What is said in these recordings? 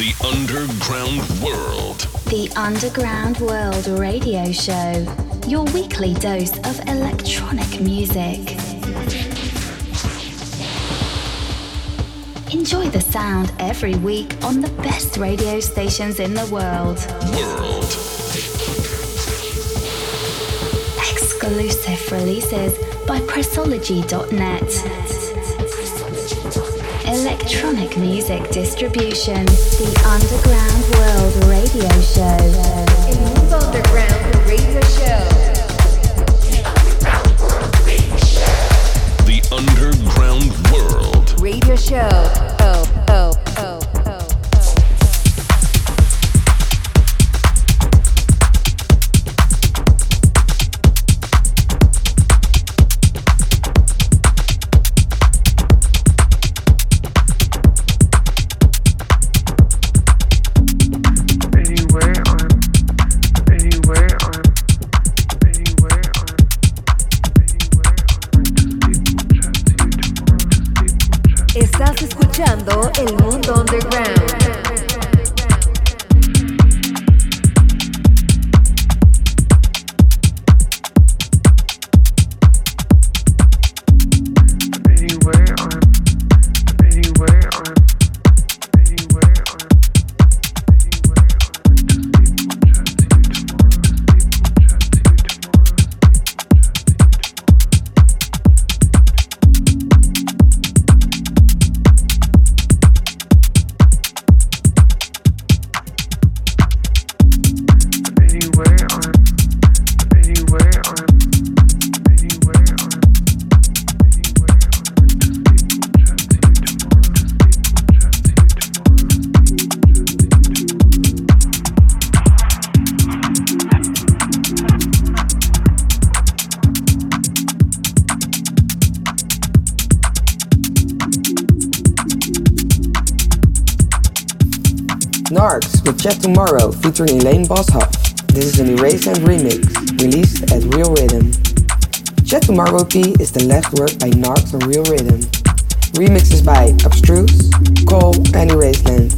The Underground World. The Underground World Radio Show. Your weekly dose of electronic music. Enjoy the sound every week on the best radio stations in the world. World. Exclusive releases by Pressology.net. Electronic music distribution. The Underground World Radio Show. El Underground Radio Show. The Underground World. Radio Show. Chat Tomorrow featuring Elaine Boss. This is an Erased remix, released at Real Rhythm. Chat Tomorrow P is the last work by Narx on Real Rhythm. Remixes by Abstruse, Cole, and Eraseland.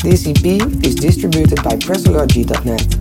This EP is distributed by Pressology.net.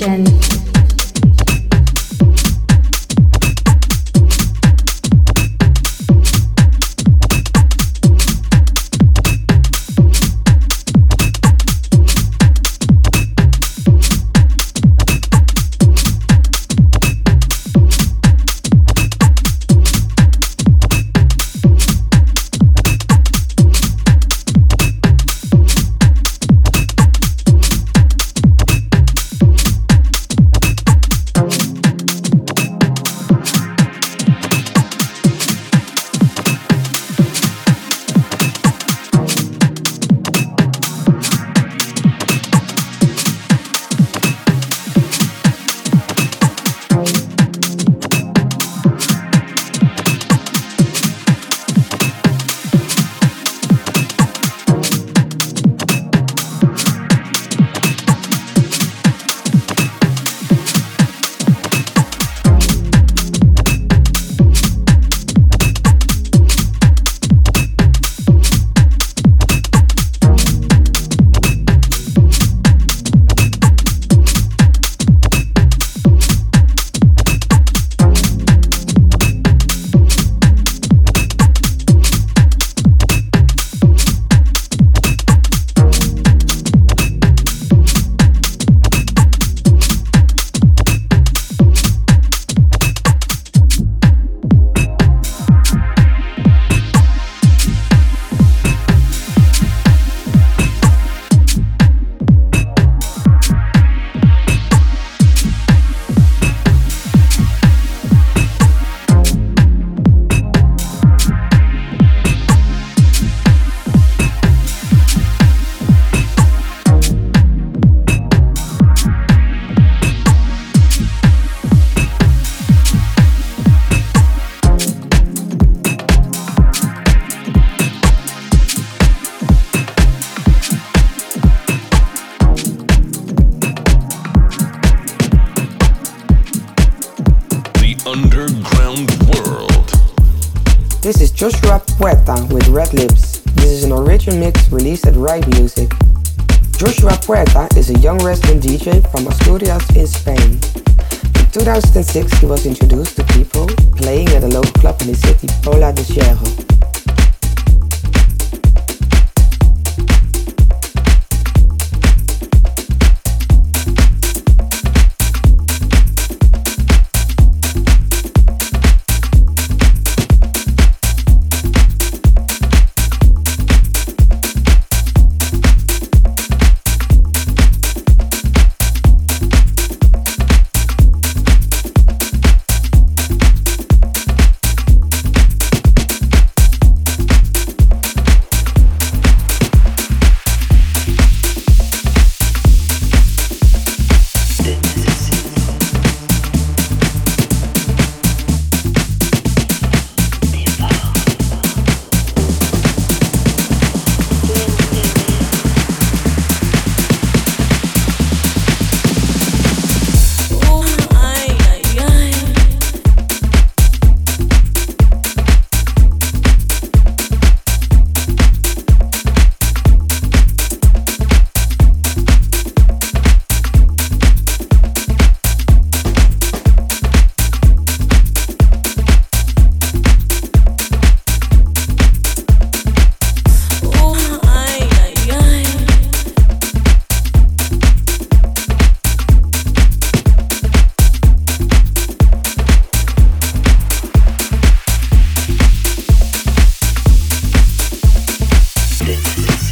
Nation. Distribution. Joshua Puerta with Red Lips. This is an original mix released at Ride Music. Joshua Puerta is a young resident DJ from Asturias in Spain. In 2006, he was introduced to people playing at a local club in the city Pola de Siero. Yes.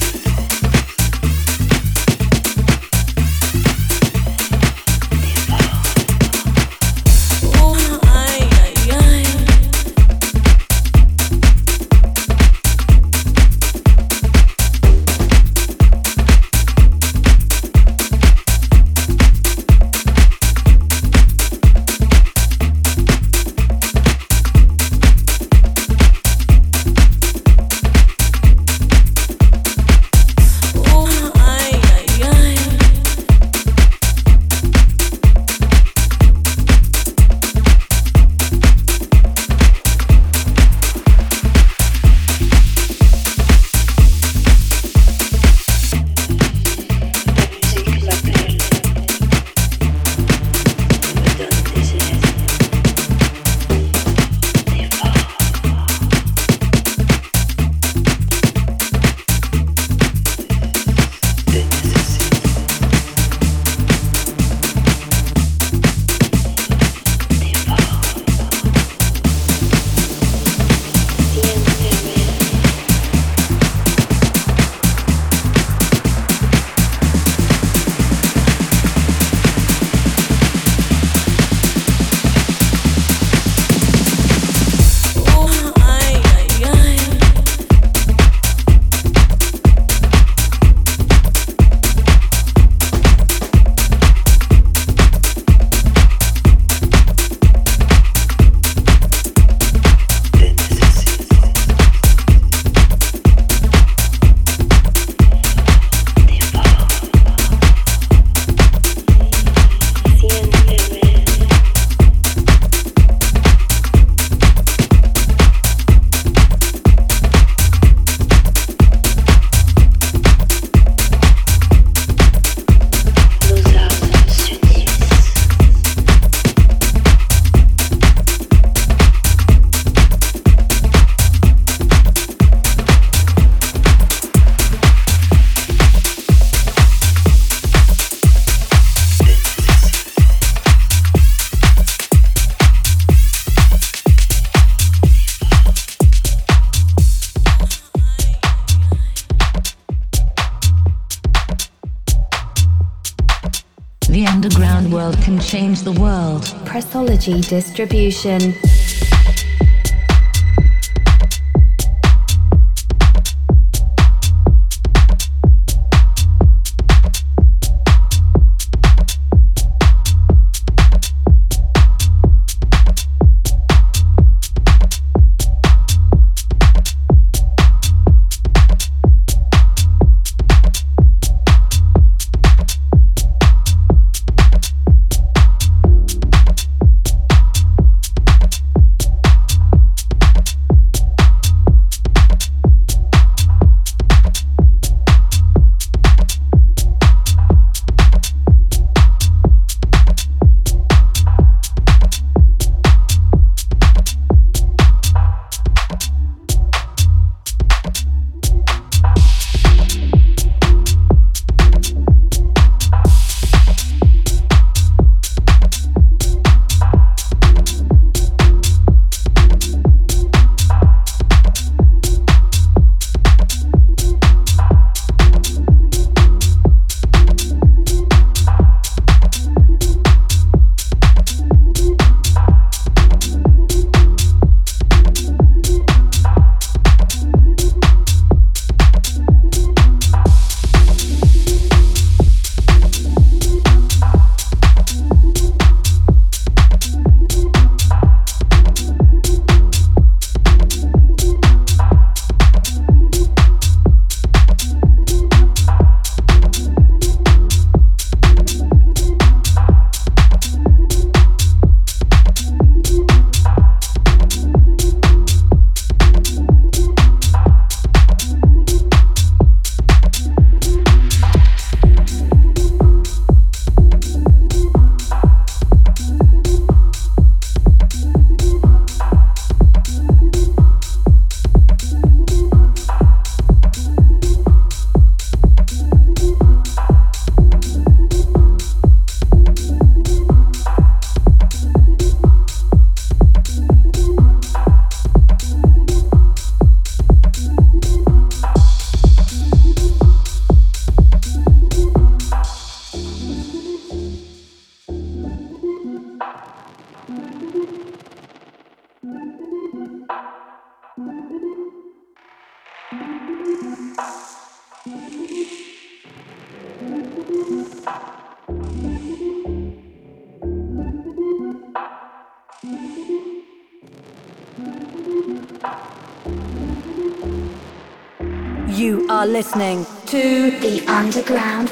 Pressology Distribution.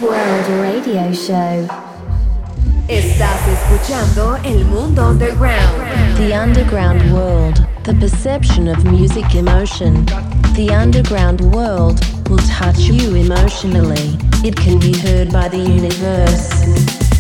World Radio Show. Estás escuchando El Mundo Underground. The Underground World, the perception of music emotion. The Underground World will touch you emotionally. It can be heard by the universe.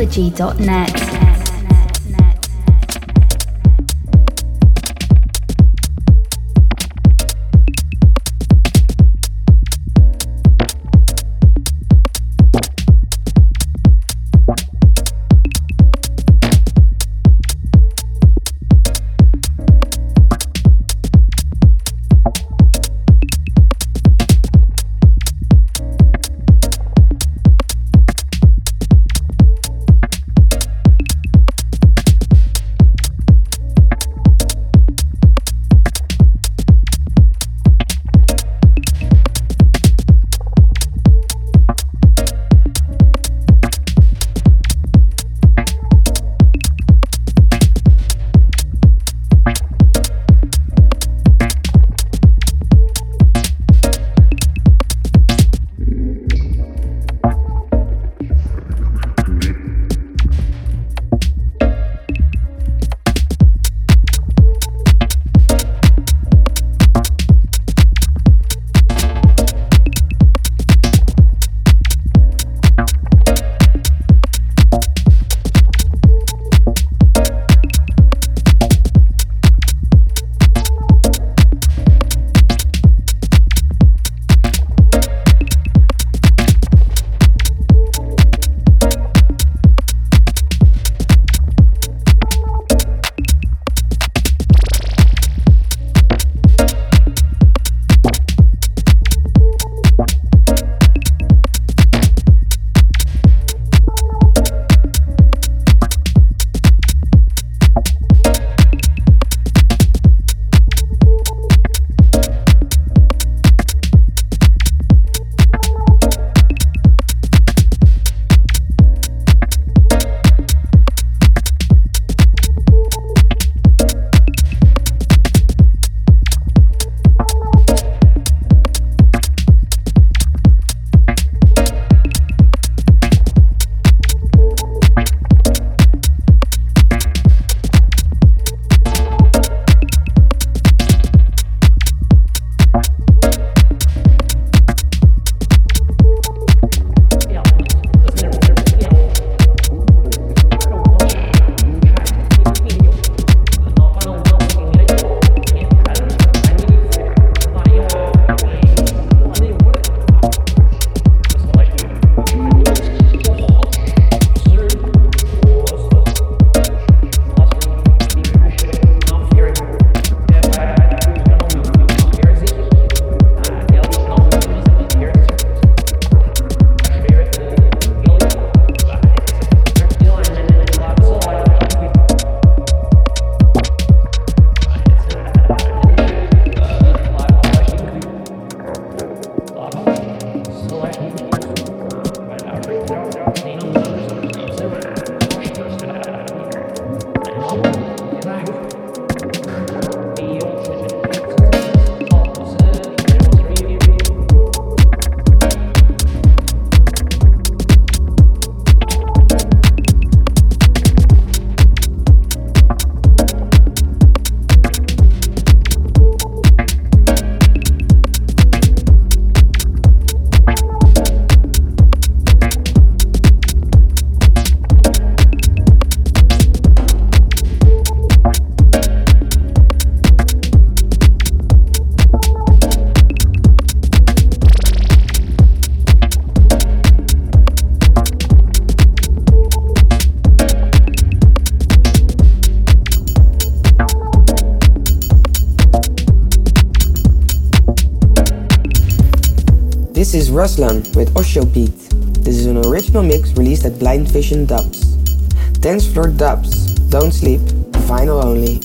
Pressology.net. Ruslan with Oshobeat. This is an original mix released at Blind Vision Dubs. Dance floor dubs, don't sleep, vinyl only.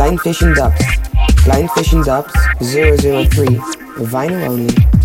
Blind Vision Dubs. Blind Vision Dubs 003. Vinyl only.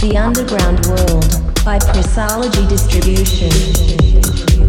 The Underground World by Pressology Distribution.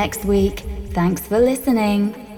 Next week. Thanks for listening.